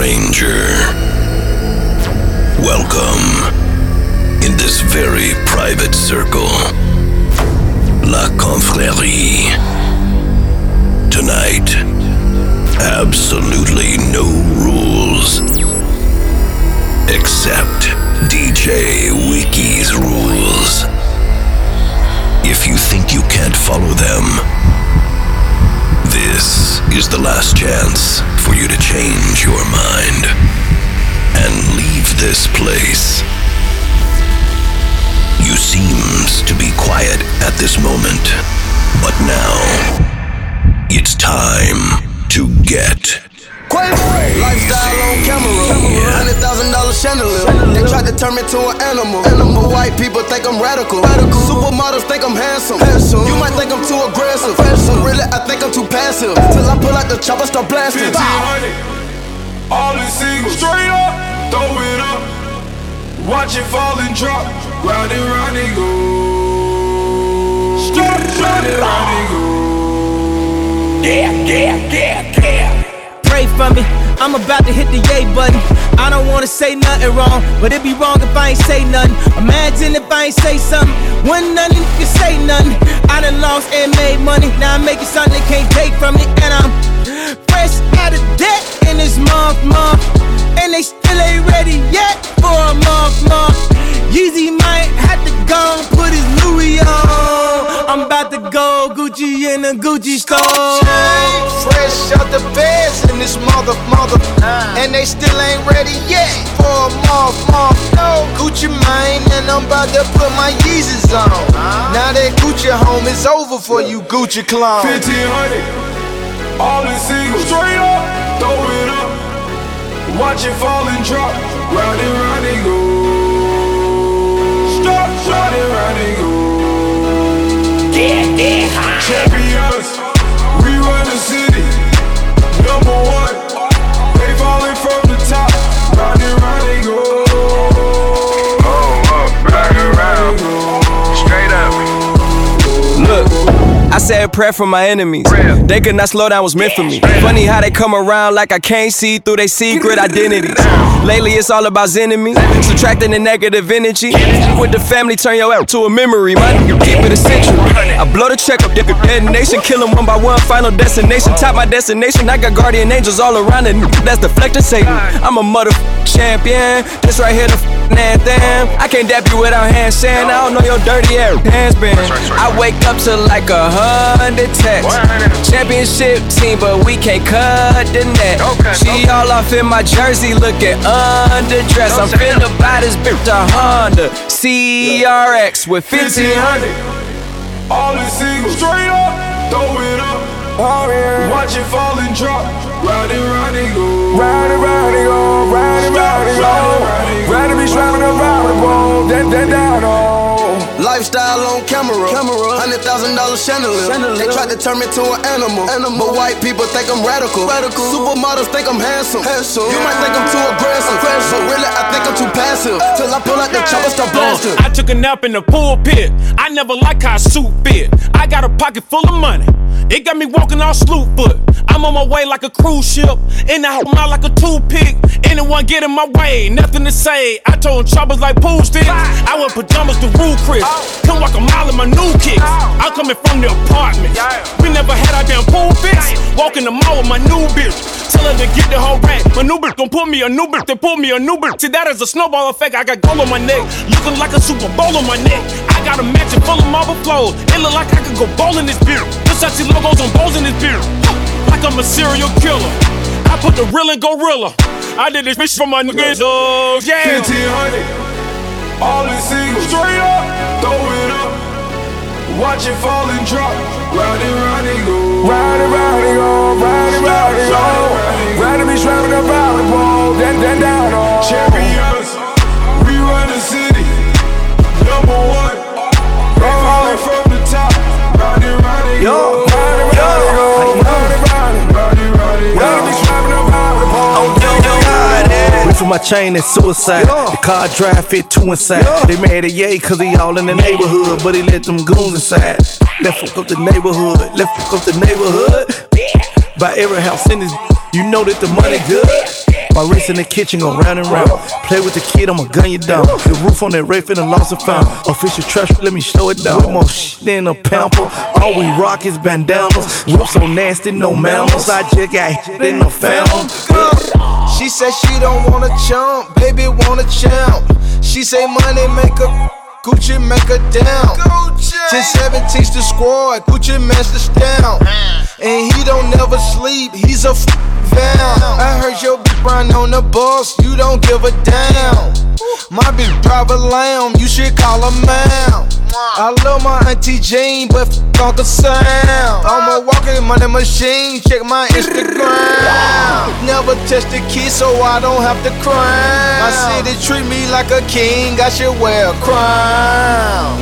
stranger. Welcome in this very private circle. La Confrérie. Tonight, absolutely no rules. Except DJ Wiki's rules. If you think you can't follow them, this is the last chance for you to change your mind and leave this place. You seems to be quiet at this moment, but now it's time to get Lifestyle on camera, hundred thousand dollar chandelier. They tried to turn me to an animal. But white people think I'm radical. radical. Supermodels think I'm handsome. You might think I'm too aggressive. But really, I think I'm too passive. Till I pull out the chopper, start blasting. 1500, all in single, straight up, throw it up. Watch it fall and drop, round and round and go. Round and round and go. Yeah, yeah, yeah, yeah. Pray for me, I'm about to hit the yay button. I don't wanna say nothing wrong, but it'd be wrong if I ain't say nothing. Imagine if I ain't say something, one nothing can say nothing. I done lost and made money, now I'm making something they can't take from me, and I'm fresh out of debt in this month, month, and they still ain't ready yet for a month, month. Yeezy might have to go and put his Louis on. I'm about to go Gucci in a Gucci store. Fresh out the beds in this mother, mother. Uh. And they still ain't ready yet for a month, month. No, Gucci Mane, and I'm about to put my Yeezys on. Uh. Now that Gucci home is over for you, Gucci clone. 1500, all in single, straight up, throw it up. Watch it fall and drop, round and round and go. Stop, round and round and go. Champions, I said a prayer for my enemies. They could not slow down, was meant for me. Funny how they come around like I can't see through their secret identities. Lately, it's all about enemies, subtracting the negative energy. With the family, turn your app to a memory. My nigga, keep it a century. I blow the check up, different detonation, kill 'em one by one. Final destination, top my destination. I got guardian angels all around it. That's deflecting Satan. I'm a mother champion. This right here, the f***ing anthem. I can't dap you without hand saying I don't know your dirty ass hands been. I wake up to like a hundred texts. Championship team, but we can't cut the net. She all off in my jersey, looking underdressed. I'm finna buy this bitch a Honda CRX with 1500. All the singles straight up, throw it up. Watch it fall and drop, round and round and go. Round and round and go, round and round and go. And be slamming around the ball, then, then down, oh. Lifestyle on camera, hundred thousand dollar chandelier. They tried to turn me to an animal, but white people think I'm radical. radical. Supermodels think I'm handsome. You might think I'm too aggressive, but really I think I'm too passive. Till I pull out the chopper, start blasting. I took a nap in the pulpit. I never like how a suit fit. I got a pocket full of money. It got me walking all slew foot. I'm on my way like a cruise ship. In the house, out like a toothpick. Anyone get in my way, nothing to say. I told choppers like pool sticks. I wear pajamas to rule Chris. Come walk a mile in my new kicks. I'm coming from the apartment. We never had our damn pool fix. Walking the mall with my new bitch. Tell her to get the whole rack. My new bitch gon' pull me a new bitch. They pull me a new bitch. See, that is a snowball effect. I got gold on my neck. Looking like a Super Bowl on my neck. I got a mansion full of marble flows. It look like I could go bowling this beer. Versace logos on bowls in this beer. Like I'm a serial killer. I put the real in gorilla. I did this bitch for my niggas. Oh, yeah. 1500, all in single, straight up, throw it up. Watch it fall and drop, round and round and go. Round and round and go, round and round and go. Round and be slamming around the ball, then, then down, my chain, is suicide. The car drive fit two inside. They mad at Ye cause he all in the neighborhood, but he let them goons inside. Let's fuck up the neighborhood, let's fuck up the neighborhood. By every house in this, you know that the money good. My wrist in the kitchen go round and round. Play with the kid, I'ma gun you down. The roof on that Ray finna lost and found. Official trash, let me slow it down. With more shit than a pamper. All we rock is bandanas. Whip so nasty, no manners. I just got hit in the found. She said she don't want a chump, baby want a champ. She say money make her Gucci make her down. 10 teach the squad, Gucci match the stamp. And he don't never sleep, he's a f down. I heard your bitch run on the bus, you don't give a damn. My bitch drive a lamb, you should call her man. I love my auntie Jane, but f Uncle Sam. I'm a walking money machine, check my Instagram. Never touch the key, so I don't have to cry. My city treat me like a king, I should wear a crown.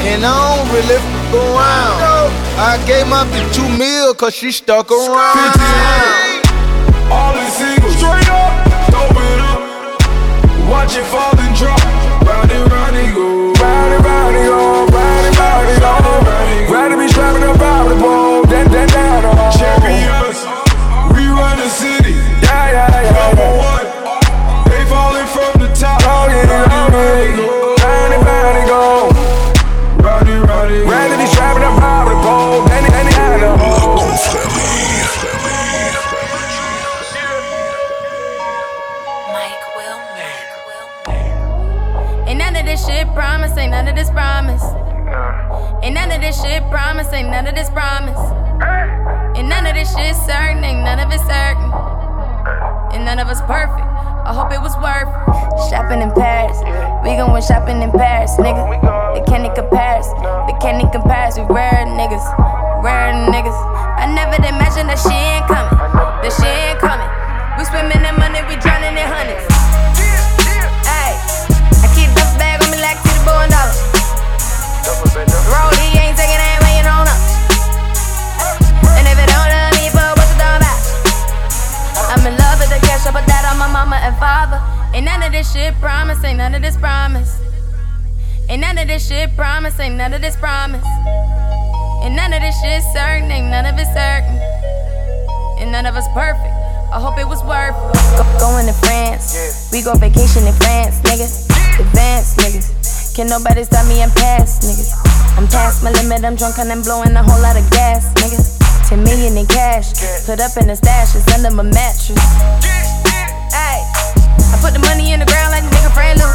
And I don't really f around. I gave my bitch two mil, cause she stuck around. All single, straight up, throw it up. Watch it fall this shit promise, ain't none of this promise. Ain't none of this shit certain, ain't none of it certain. And none of us perfect. I hope it was worth it. Shopping in Paris. We going shopping in Paris, nigga. They can't even compare us. They can't even compare us. We rare niggas. Rare niggas. I never did imagine that she this promise. Ain't none of this shit promise, ain't none of this promise. And none of this shit certain, ain't none of it certain. And none of us perfect. I hope it was worth it. Go, going to France. We go vacation in France, nigga. Advance, niggas. Can nobody stop me? I'm past, niggas. I'm past my limit, I'm drunk and I'm blowing a whole lot of gas, nigga. 10 million in cash. Put up in the stash, it's under my mattress. Ay, I put the money in the ground like a nigga brand new.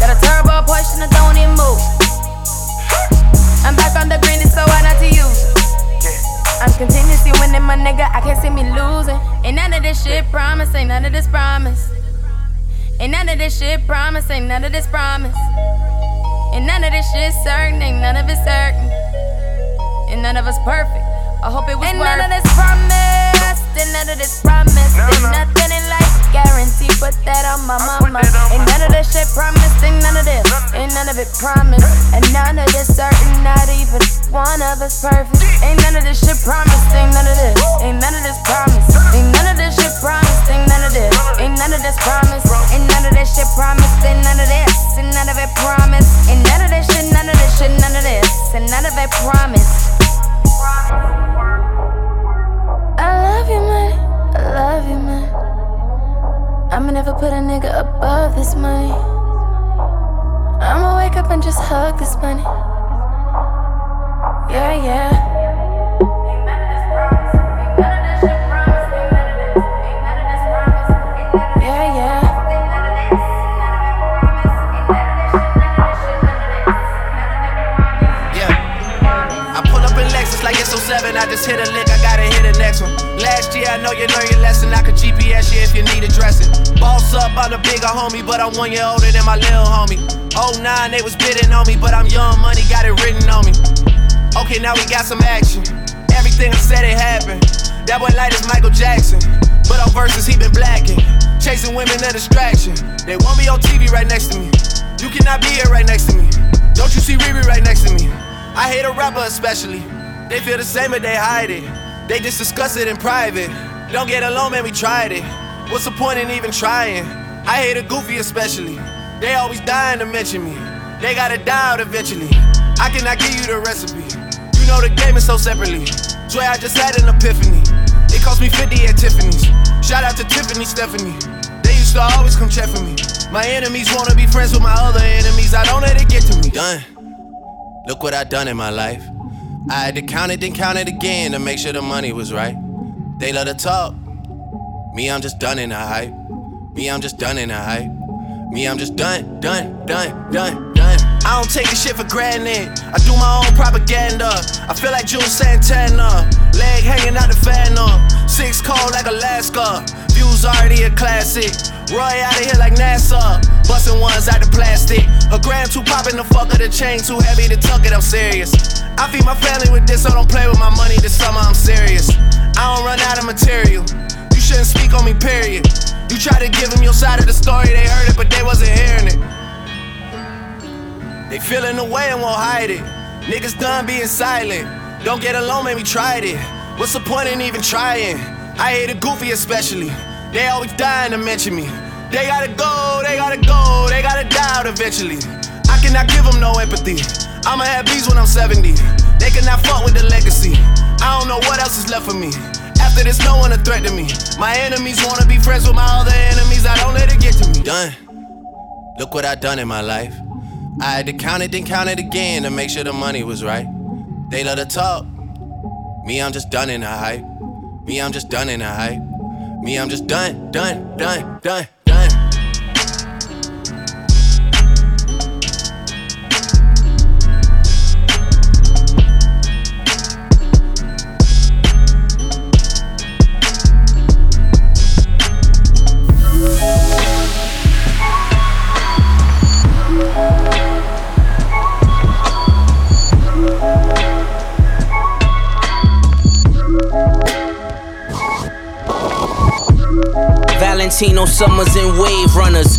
Got a turbo Porsche and I don't even move. I'm back on the green, it's so hard not to use it. I'm continuously winning, my nigga. I can't see me losing. Ain't none of this shit promise, ain't none of this promise. Ain't none of this shit promise, ain't none of this promise. Ain't none of this shit certain, ain't none of it certain. And none of us perfect. I hope it was Ain't none of this promise, ain't none of this promise. Ain't nothing in life guaranteed, put that on my mama. Ain't none of this shit promised, ain't none of this. Ain't none of it promised. And none of this certain, not even one of us perfect. Ain't none of this shit promised, ain't none of this. Ain't none of this promised. Ain't none of this shit promised, ain't none of this. Ain't none of this promised. Ain't none of this shit promised, ain't none of this. Ain't none of it promised. Ain't none of this shit, none of this shit, none of this. And none of it promised. I love you, man. I love you, man. I'ma never put a nigga above this money. I'ma wake up and just hug this money. Yeah, yeah. Yeah, yeah. Yeah. I pull up in Lexus like 07. I just hit a lick, I gotta hit the next one. Last year, I know you learned your lesson. I could GPS you if you need addressing. Boss up, I'm the bigger homie, but I'm one year older than my little homie. 09, they was bidding on me, but I'm young money, got it written on me. Okay, now we got some action. Everything I said, it happened. That boy light as Michael Jackson. But on verses, he been blacking. Chasing women, a distraction. They want me on TV right next to me. You cannot be here right next to me. Don't you see Riri right next to me? I hate a rapper especially. They feel the same, but they hide it. They just discuss it in private. Don't get alone, man, we tried it. What's the point in even trying? I hate a goofy especially. They always dying to mention me. They gotta die out eventually. I cannot give you the recipe. You know the game is so separately. Swear I just had an epiphany. It cost me 50 at Tiffany's. Shout out to Tiffany Stephanie. They used to always come check for me. My enemies wanna be friends with my other enemies. I don't let it get to me. Done. Look what I done in my life. I had to count it, then count it again to make sure the money was right. They love to talk. Me, I'm just done in the hype. Me, I'm just done in the hype. Me, I'm just done, done, done, done, done. I don't take this shit for granted. I do my own propaganda. I feel like Juelz Santana. Leg hanging out the fan up. Six cold like Alaska. Views already a classic. Roy out of here like NASA. Busting ones out the plastic. A gram too poppin' the fuck of the chain too heavy to tuck it. I'm serious. I feed my family with this, so don't play with my money this summer. I'm serious. I don't run out of material. You shouldn't speak on me, period. You try to give them your side of the story, they heard it, but they wasn't hearing it. They feeling the way and won't hide it. Niggas done being silent. Don't get alone, maybe tried it. What's the point in even trying? I hate a goofy especially. They always dying to mention me. They gotta go, they gotta go, they gotta die out eventually. I cannot give them no empathy. I'ma have bees when I'm 70. They cannot fuck with the legacy. I don't know what else is left for me. After this, no one a threat to me. My enemies wanna be friends with my other enemies. I don't let it get to me. Done. Look what I done in my life. I had to count it, then count it again to make sure the money was right. They love to talk. Me, I'm just done in the hype. Me, I'm just done in the hype. Me, I'm just done, done, done, done. Valentino summers and wave runners.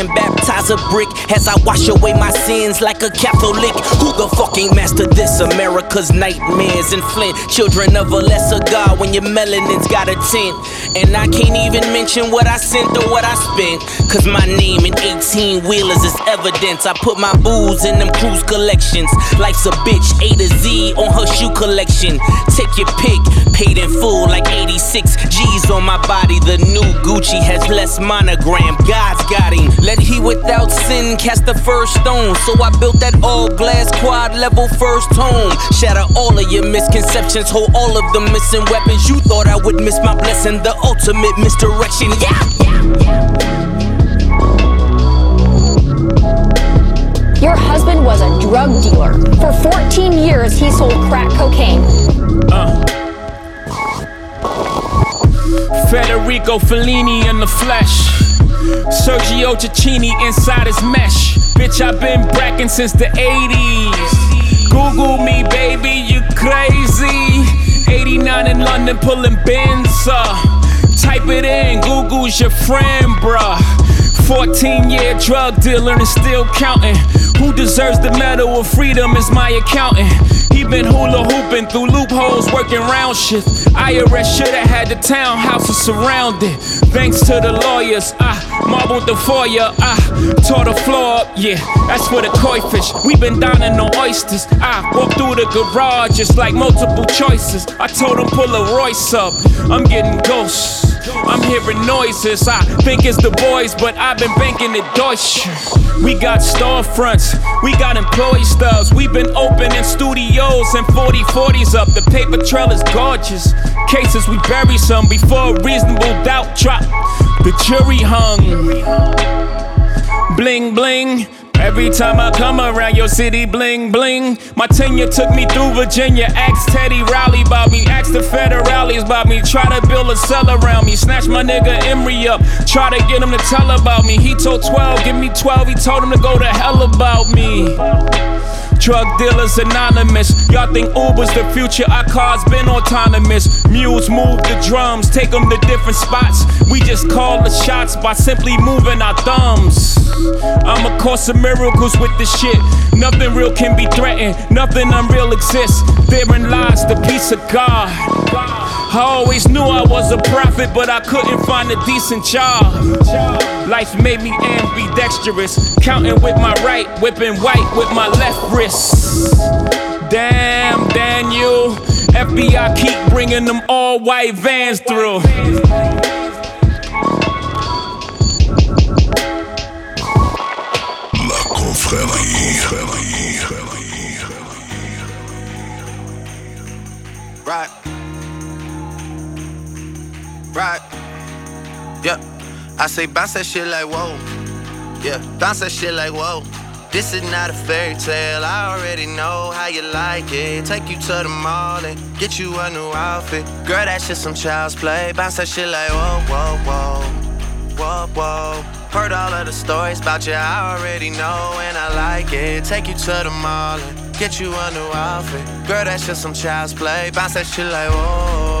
baptize a brick as I wash away my sins like a Catholic. Who the fucking master this? America's nightmares and Flint. Children of a lesser God when your melanin's got a tint. And I can't even mention what I sent or what I spent. Cause my name in 18 wheelers is evidence. I put my booze in them cruise collections. Life's a bitch, A to Z on her shoe collection. Take your pick, paid in full like 86 G's on my body. The new Gucci has less monogram. God's got him. Let he without sin cast the first stone. So I built that all glass quad level first home. Shatter all of your misconceptions, hold all of the missing weapons. You thought I would miss my blessing, the ultimate misdirection. Yeah, Your husband was a drug dealer. For 14 years, he sold crack cocaine. Uh. Federico Fellini in the flesh. Sergio Tacchini inside his mesh. Bitch, I've been bracking since the 80s. Google me, baby, you crazy. 89 in London, pulling bins up. Type it in, Google's your friend, bruh. 14 year drug dealer and still counting. Who deserves the medal of freedom is my accountant. He been hula hooping through loopholes, working round shit. IRS shoulda had the townhouses surrounded. Thanks to the lawyers, I marbled the foyer, I tore the floor up. Yeah, that's for the koi fish. We been dining on oysters. I walked through the garage, it's like multiple choices. I told him pull a Royce up. I'm getting ghosts. I'm hearing noises. I think it's the boys, but I've been banking the Deutsche. We got storefronts, we got employee stubs. We've been opening studios and 40 40s up. The paper trail is gorgeous. Cases we bury some before a reasonable doubt drop. The jury hung. Bling bling. Every time I come around your city, bling bling. My tenure took me through Virginia. Ask Teddy Riley about me. Ask the federales about me. Try to build a cell around me. Snatch my nigga Emory up. Try to get him to tell about me. He told 12, give me 12. He told him to go to hell about me. Drug dealers anonymous. Y'all think Uber's the future? Our cars been autonomous. Mules move the drums, take them to different spots. We just call the shots by simply moving our thumbs. I'm a course of miracles with this shit. Nothing real can be threatened, nothing unreal exists. Therein lies the peace of God. I always knew I was a prophet, but I couldn't find a decent job. Life made me ambidextrous, counting with my right, whipping white with my left wrist. Damn, Daniel, FBI keep bringing them all white vans through. Right. Yeah. I say bounce that shit like whoa. Yeah. Bounce that shit like whoa. This is not a fairy tale. I already know how you like it. Take you to the mall and get you a new outfit. Girl, that shit some child's play. Bounce that shit like whoa, whoa, whoa. Whoa, whoa. Heard all of the stories about you, I already know, and I like it. Take you to the mall and get you a new outfit. Girl, that's just some child's play. Bounce that shit like, whoa.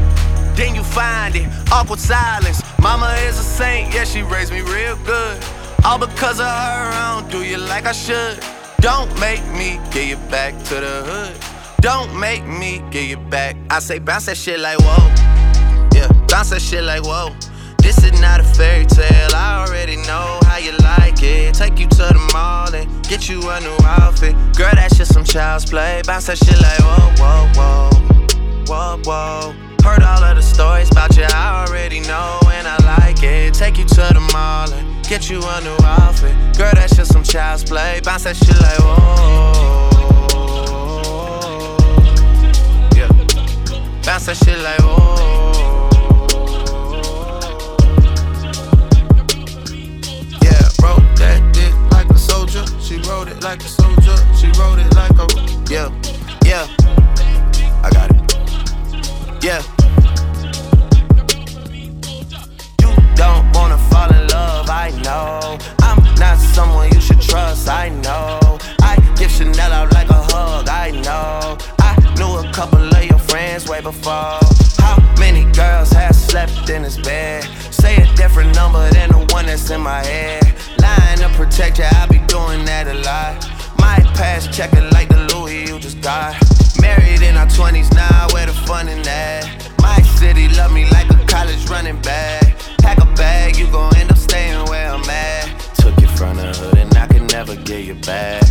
Then you find it, awkward silence. Mama is a saint, yeah, she raised me real good. All because of her, I don't do you like I should. Don't make me get you back to the hood. Don't make me get you back. I say bounce that shit like whoa. Yeah, bounce that shit like whoa. This is not a fairy tale. I already know how you like it. Take you to the mall and get you a new outfit. Girl, that's just some child's play. Bounce that shit like whoa, whoa, whoa. Whoa, whoa. Heard all of the stories about you, I already know, and I like it. Take you to the mall and get you a new outfit. Girl, that's just some child's play. Bounce that shit like whoa. Yeah. Bounce that shit like whoa. Yeah, wrote that dick like a soldier. She wrote it like a soldier. She wrote it like a yeah, yeah. I got it. Yeah. Know. I'm not someone you should trust, I know. I give Chanel out like a hug, I know. I knew a couple of your friends way before. How many girls have slept in this bed? Say a different number than the one that's in my head. Lying to protect you, I be doing that a lot. My past checking like the Louis you just got. Married in our 20s now, where the fun in that? My never get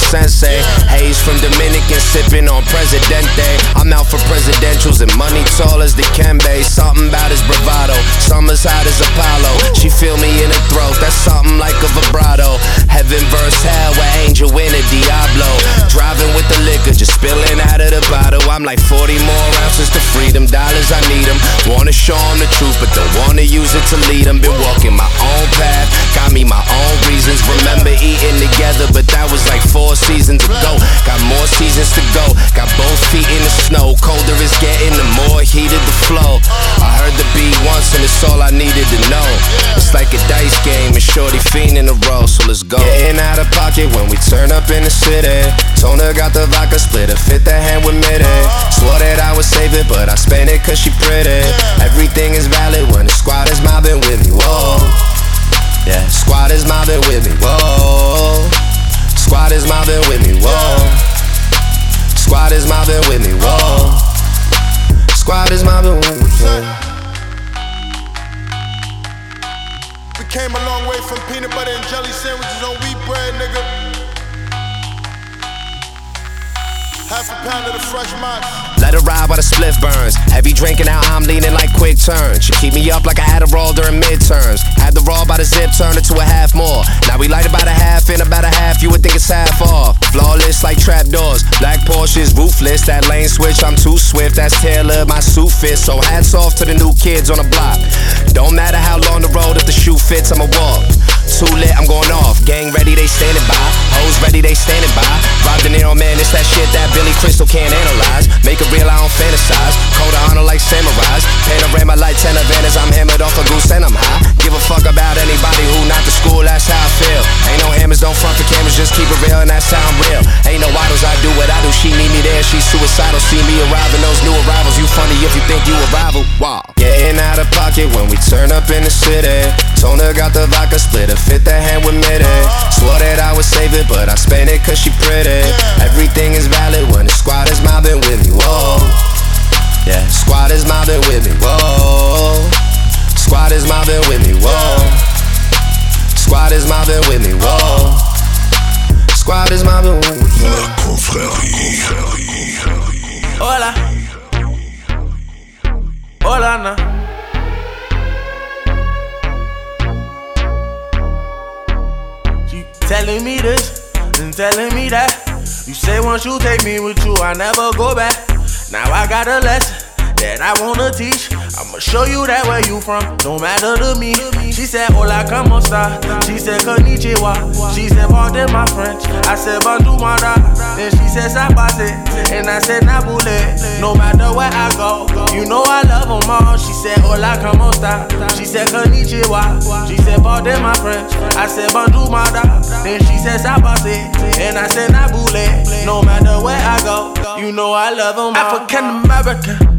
sensei. Haze from Dominican, sipping on Presidente. I'm out for presidentials and money tall as the Kembe. Something about his bravado, summer's hot as Apollo. She feel me in her throat, that's something like a vibrato. Heaven verse hell, where angel in a Diablo. Driving with the liquor, just spilling bottle. I'm like 40 more ounces to freedom, dollars I need them. Wanna show 'em the truth, but don't wanna use it to lead 'em. Been walking my own path, got me my own reasons. Remember eating together, but that was like four seasons ago. Got more seasons to go, got both feet in the snow. Colder it's getting, the more heated the flow. I heard the beat once and it's all I needed to know. It's like a dice game and shorty fiend in a row, so let's go. Getting out of pocket when we turn up in the city. Tona got the vodka splitter, fit the hand with Mitty. Swore that I would save it, but I spent it cause she pretty. Everything is valid when the squad is mobbing with me. Whoa. Yeah, squad is mobbing with me. Whoa. Squad is mobbing with me. Whoa. Squad is mobbing with me. Whoa. Squad is mobbing with me. We came a long way from peanut butter and jelly sandwiches on wheat bread, nigga. Half a pound of the fresh. Let her ride while the spliff burns. Heavy drinking out, I'm leaning like quick turns. She keep me up like I had a roll during midterms. Had the roll by the zip, turned it to a half more. Now we light about a half in about a half, you would think it's half off. Flawless like trap doors. Black Porsches, roofless. That lane switch, I'm too swift. That's Taylor, my suit fits. So hats off to the new kids on the block. Don't matter how long the road, if the shoe fits, I'ma walk. Too lit, I'm going off. Gang ready, they standing by. Hoes ready, they standing by. Rob De Niro, man, it's that shit that Billy Crystal can't analyze. Make it real, I don't fantasize. Code of honor like samurais. Panorama like 10 Havana's. I'm hammered off a goose and I'm high. Give a fuck about anybody who not the school, that's how I feel. Ain't no hammers, don't front the cameras, just keep it real and that's how I'm real. Ain't no idols, I do what I do. She need me there, she's suicidal. See me arriving, those new arrivals. You funny if you think you a rival. Wow. Getting out of pocket when we turn up in the city. Tona got the vodka splitter, fit the hand with Mitty. Swore that I would save it, but I spent it cause she pretty. Everything is valid when the squad is mobbing with me. Whoa. Yeah, squad is mobbing with me. Whoa. Squad is mobbing with me. Whoa. Squad is mobbing with me. Whoa. Squad is mobbing with me. La confrérie. Hola. Hola, na. You telling me this and telling me that. You say once you take me with you, I never go back. Now I got a lesson that I wanna teach. I'ma show you that where you from, no matter to me. She said, Hola, como esta? She said, Konnichiwa. She said, Pardon my French. I said, Bonjour, mara. Then she said, Sabase. And I said, Nabule. No matter where I go, you know I love them all. She said, Hola, como esta? She said, Konnichiwa. She said, Pardon my French. I said, Bonjour, mara. Then she said, Sabase. And I said, Nabule. No matter where I go, you know I love them all. African American,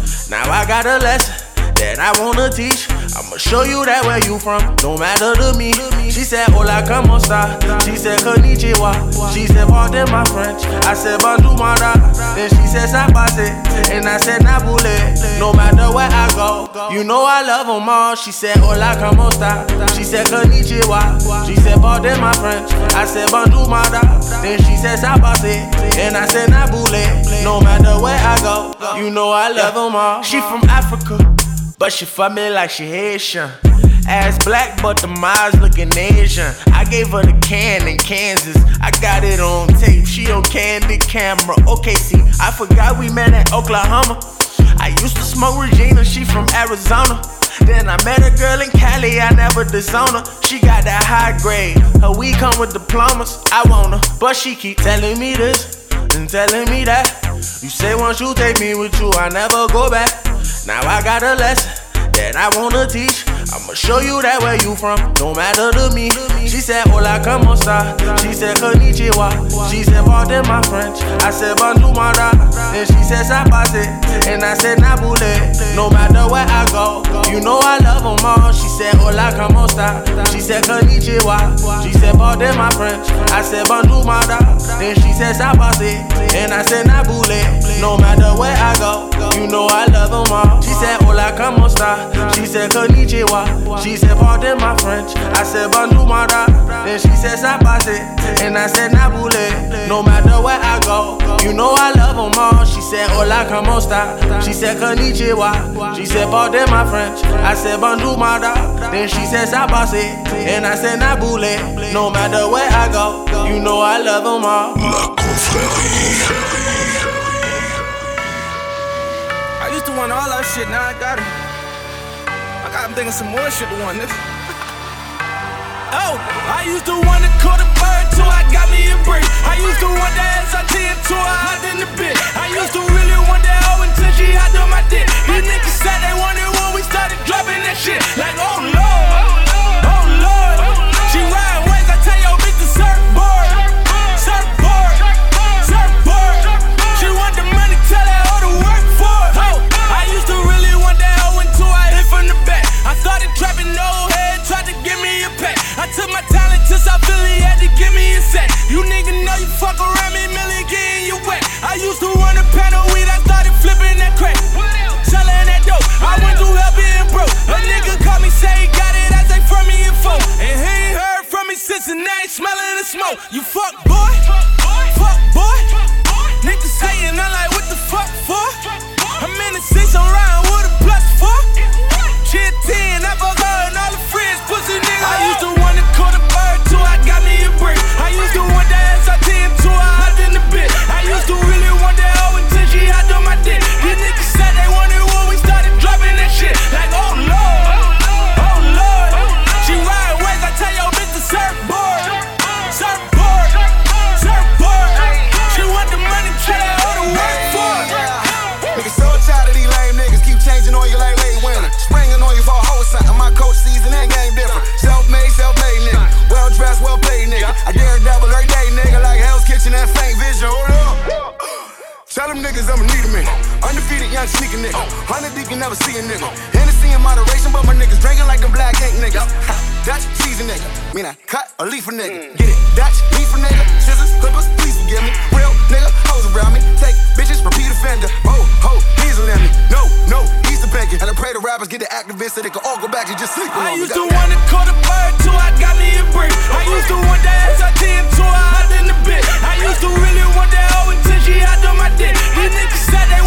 Now I got a lesson that I wanna teach. I'ma show you that where you from, no matter to me. She said, Hola, como esta? She said, Konnichiwa. She said, Pardon my French. I said, Bonjour, mara. Then she said, Sabase. And I said, Nabule. No matter where I go, you know I love them all. She said, Hola, como esta? She said, Konnichiwa. She said, Pardon my French. I said, Bonjour, mara. Then she said, Sabase. And I said, Nabule. No matter where I go, you know I love them all. She from Africa. But she fuck me like she Haitian. Ass black, but the eyes looking Asian. I gave her the can in Kansas. I got it on tape. She on candid camera. Okay, see, I forgot we met in Oklahoma. I used to smoke Regina, she from Arizona. Then I met a girl in Cali, I never disown her. She got that high grade. Her weed come with diplomas. I want her, but she keep telling me this and telling me that. You say once you take me with you, I never go back. Now I got a lesson that I wanna teach. I'ma show you that where you from, no matter to me. She said, Hola, como esta? She said, Konnichiwa. She said, Pardon my French. I said, Bonjour, mara. Then she said, Sabase. And I said, Nabule. No matter where I go, you know I love them all. She said, Hola, como esta? She said, Konnichiwa. She said, Pardon my French. I said, Bonjour, mara. Then she said, Sabase. And I said, Nabule. No matter where I go, you know I love them all. She said, Hola, como esta? She said konnichiwa. She said pardon my French. I said bonjour mara. Then she said sapase. And I said nabule. No matter where I go, you know I love them all. She said hola como esta. She said konnichiwa. She said pardon my French. I said bonjour mara. Then she said sapase. And I said nabule. No matter where I go, you know I love them all. La confrérie. I used to want all that shit, now I got it. Got I'm thinking some more shit to want, nigga. Oh, I used to wanna call the bird till I got me a break. I used to want that SRT until I hopped in the bit. I used to really want that hoe until she hopped on my dick. These niggas said they wanted when we started dropping that shit. Like, oh lord, Mean I cut or leaf a nigga. Get it? Dutch, leaf a nigga. Scissors, clippers, please forgive me. Real nigga, hoes around me. Take bitches, repeat offender. Oh, ho, he's a me. No, no, he's the banker. And I pray the rappers get the activists so they can all go back and just sleep I used to wanna call the bird till I got me a break. I used to want that SRT until I hopped in the bit. I used to really want that hoe until she hopped on my dick. These niggas said they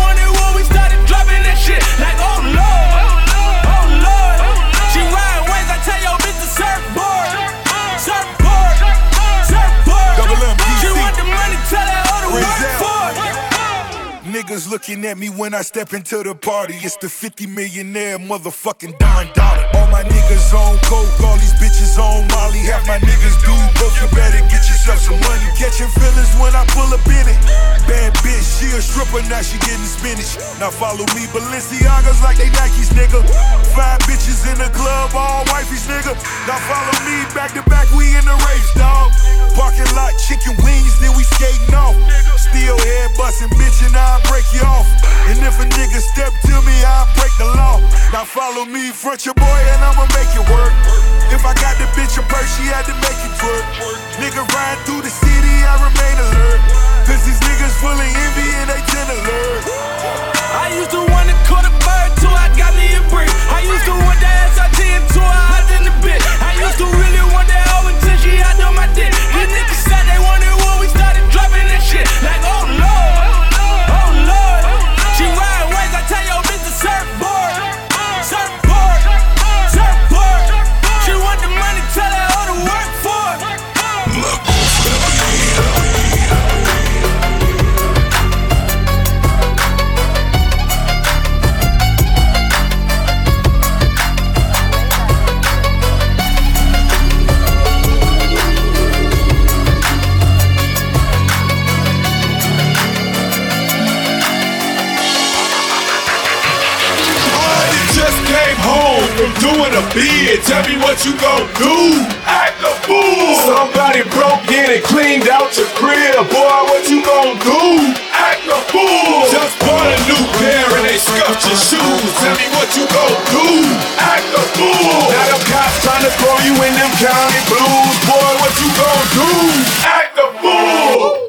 Niggas looking at me when I step into the party. It's the 50 millionaire motherfucking Don Dollar. Niggas on coke, all these bitches on Molly. Half my niggas do both. You better get yourself some money. Catching feelings when I pull up in it. Bad bitch, she a stripper, now she getting spinach. Now follow me, Balenciagas like they Nikes, nigga. Five bitches in the club, all wifeys, nigga. Now follow me, back to back, we in the race, dog. Parking lot, chicken wings, then we skating off. Still head busting, bitch, and I'll break you off. And if a nigga step to me, I'll break the law. Now follow me, front your boy, and I'ma make it work. If I got the bitch a purse, she had to make it twerk. Nigga ride through the city, I remain alert. Cause these niggas full of envy and they tend to learn. What you gon' do. Act a fool. Somebody broke in and cleaned out your crib. Boy, what you gon' do? Act a fool. Just bought a new pair and they scuffed your shoes. Tell me what you gon' do. Act a fool. Now them cops trying to throw you in them county blues. Boy, what you gon' do? Act a fool.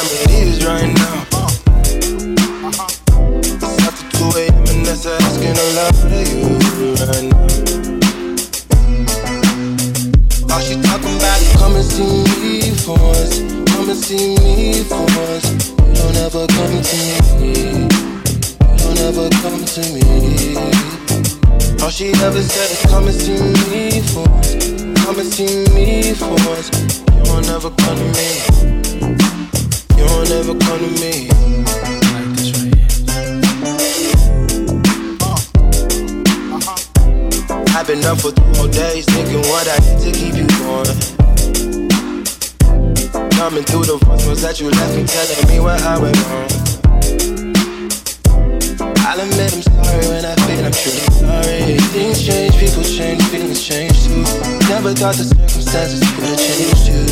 I'm ready. never thought the circumstances could change you.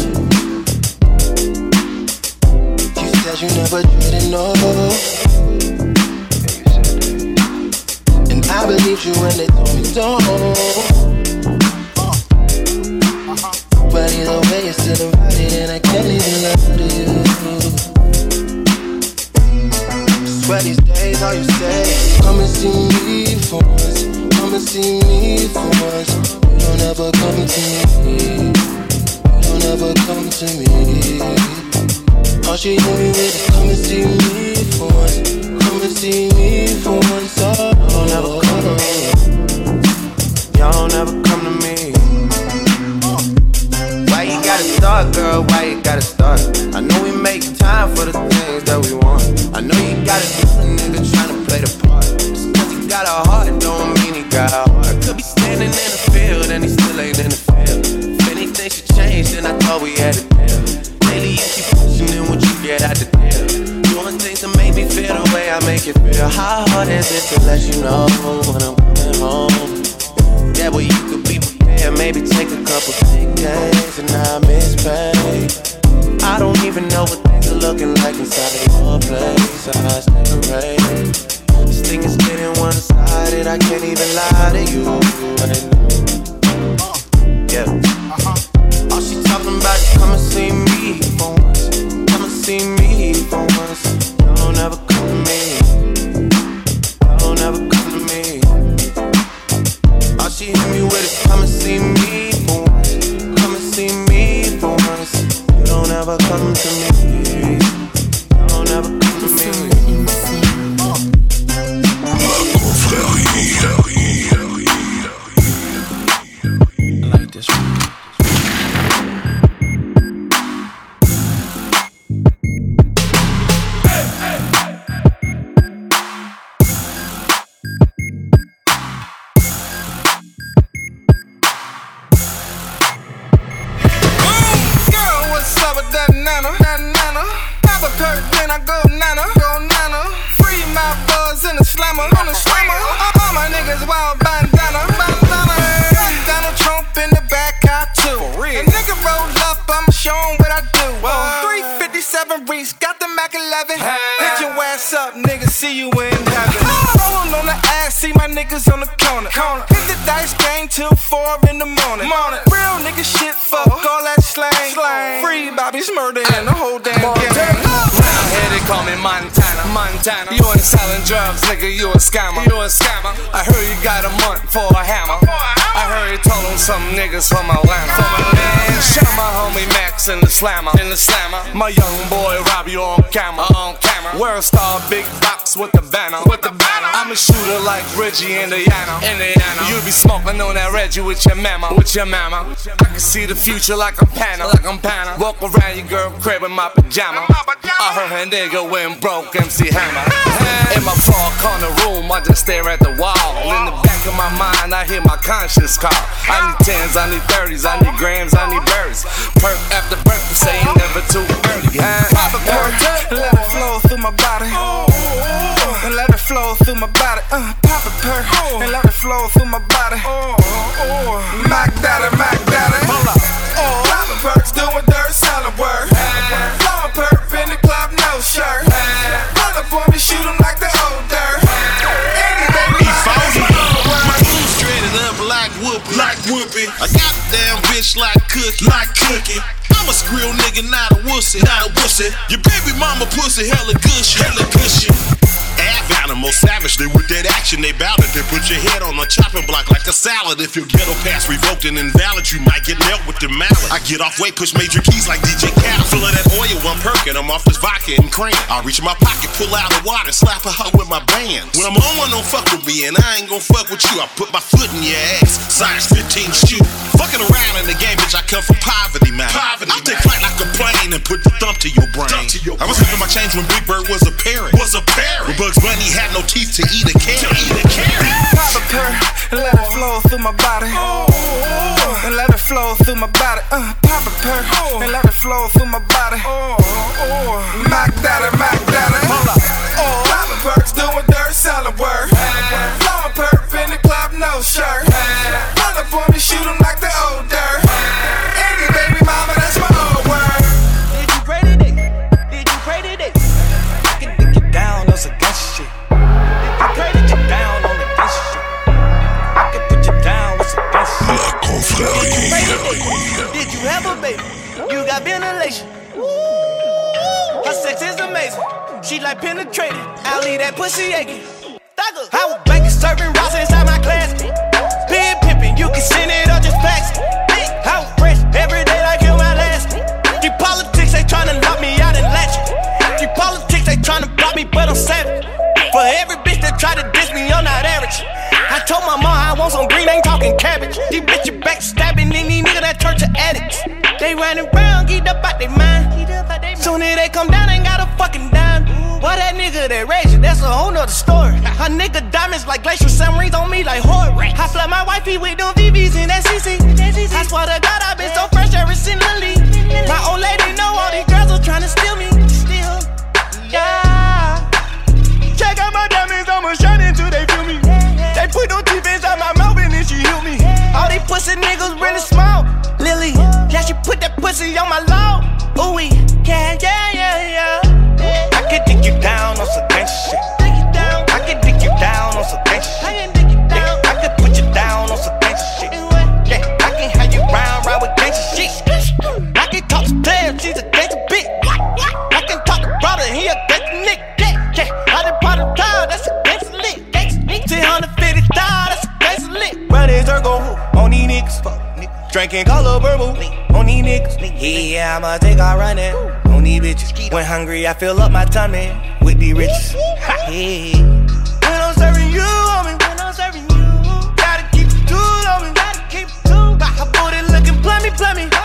You said you never didn't know. And I believed you when they told me don't. But either way, you're still invited, and I can't even love to you swear these days all you say Come and see me for once Come and see me for once she smoking on that Reggie with your mama, with your mama. I can see the future like I'm Panna, like I'm Panna. Walk around your girl crib in my pajama. I heard her nigga went broke, MC Hammer. In my far corner room, I just stare at the wall. In the back of my mind, I hear my conscience call. I need tens, I need thirties, I need grams, I need berries. Perk after breakfast, ain't never too early. Huh? Pop a let it flow through my body. And let it flow through my body. Uh, pop a perk, and let it flow through my body. Oh, oh, Mac daddy, Mac daddy. Hold up. Pop a perks doing dirt salad work. Blow a perk in the club, no shirt. Run up on me, shoot 'em like the old dirt. Any baby, My boots dreaded up like Whoopi. Like Whoopi. I got a damn bitch like cookie. Like cookie. I'm a skrill nigga, not a wussy. Not a wussy. Your baby mama pussy hella gushy. Hella gushy. Ab animal savage, they with that action, they bout it. They put your head on a chopping block like a salad. If your ghetto pass revoked and invalid, you might get nailed with the mallet. I get off weight, push major keys like DJ Khaled. Full of that oil, one perking. I'm off this vodka and cream. I reach in my pocket, pull out the water, slap a hoe with my bands. When I'm on one, don't fuck with me, and I ain't gon' fuck with you. I put my foot in your ass, size 15 shoe. Fucking around in the game, bitch, I come from poverty, man. Poverty, I take flight like a plane and put the thump to your brain. I was having my change when Big Bird was a parent. Was a parent. When Bugs Bunny had no teeth to eat a carrot. To eat a carrot. Pop a perk, and let it flow through my body. And let it flow through my body. Uh, pop a perk, and let it flow through my body. Mac daddy, Mac daddy. Hold up. Like penetrated. I leave that pussy aching. I was banking serving rocks inside my class. Pin pimping, you can send it or just fax. I was fresh every day like you my last. The politics, they tryna lock me out and latch. The politics, they tryna block me, but I'm savage. For every bitch that try to diss me, I'm not average. I told my mom I want some green, ain't talking cabbage. These bitches backstabbing, and these niggas that church to addicts. They running around, get up out they mind. Soon as they come down, ain't got a fucking dime. Boy, that nigga that raging, that's a whole nother story. Her nigga diamonds like glacial submarines on me like horror. I flood my wifey with them VVs in that CC. I swear to God, i been so fresh ever since the league. My old lady know all these girls are trying to steal me. Still, yeah. Check out my diamonds, I'ma shine until they feel me. They put no teeth inside my mouth and then she heal me. All these pussy niggas really small. I'ma take our running bitches. When hungry, I fill up my tummy with these riches. Ha, yeah. When I'm serving you, homie. When I'm serving you, gotta keep it two on me. Gotta keep it two. Got her booty looking plummy, plummy.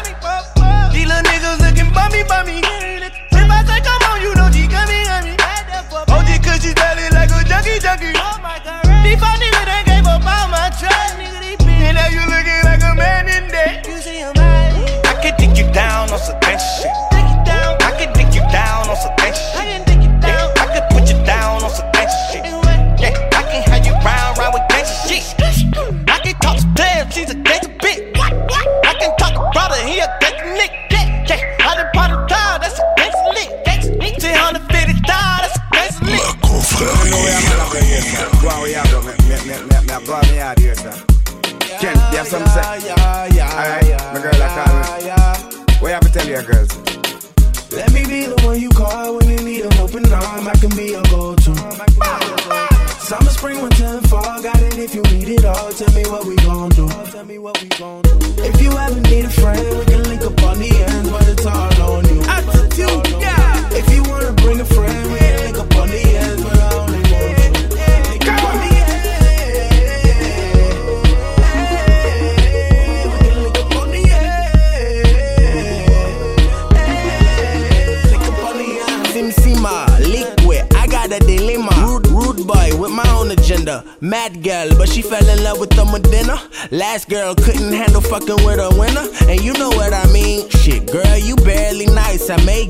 Mad girl, but she fell in love with the Medina. Last girl couldn't handle fucking with a winner. And you know what I mean. Shit, girl, you barely nice. I may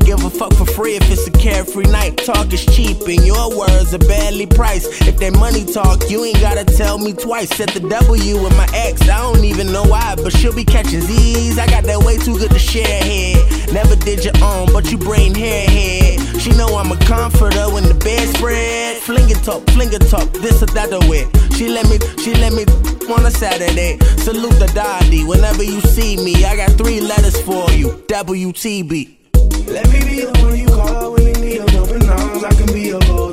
free if it's a carefree night. Talk is cheap and your words are barely priced. If that money talk, you ain't gotta tell me twice. Set the W with my ex, I don't even know why, but she'll be catching Z's. I got that way too good to share head. Never did your own, but you brain hair head. She know I'm a comforter when the bed spread. Fling it up, fling it up, this or that away. She let me, she let me on a Saturday. Salute the daddy whenever you see me. I got three letters for you. WTB. Let me be the one you call when you need a helping arm. I can be your go-to.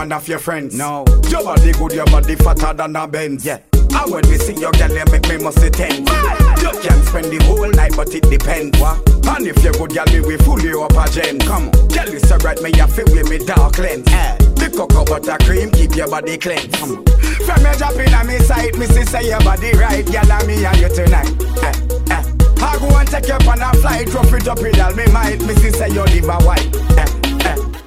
One of your friends. No, your body good, your body fatter than a Benz. Yeah. And when me see your girl, you make me must tense. You can spend the whole night, but it depends. What? And if you're good, girl, me we full you up a gem. Come on, girl, it's alright, me you feel with me dark lens. Eh. The cocoa butter cream keep your body clean. Come on. From your drop in on me side, me see say your body right, girl, and me and you tonight. Eh, eh. I go and take you on a flight, drop it up in all me mind. Me see say you live a white. Eh.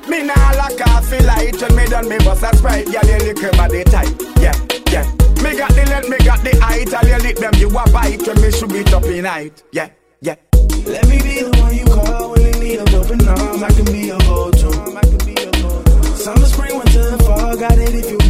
Me nah like coffee light when me done me bust a sprite. Girl, you lick your body tight. Yeah, yeah. Me got the length, me got the height. All you lick them, you a bite when me should be up in night. Yeah, yeah. Let me be the one you call when you need a helping arm. I can be your go-to. Summer, spring, winter, fall. Got it if you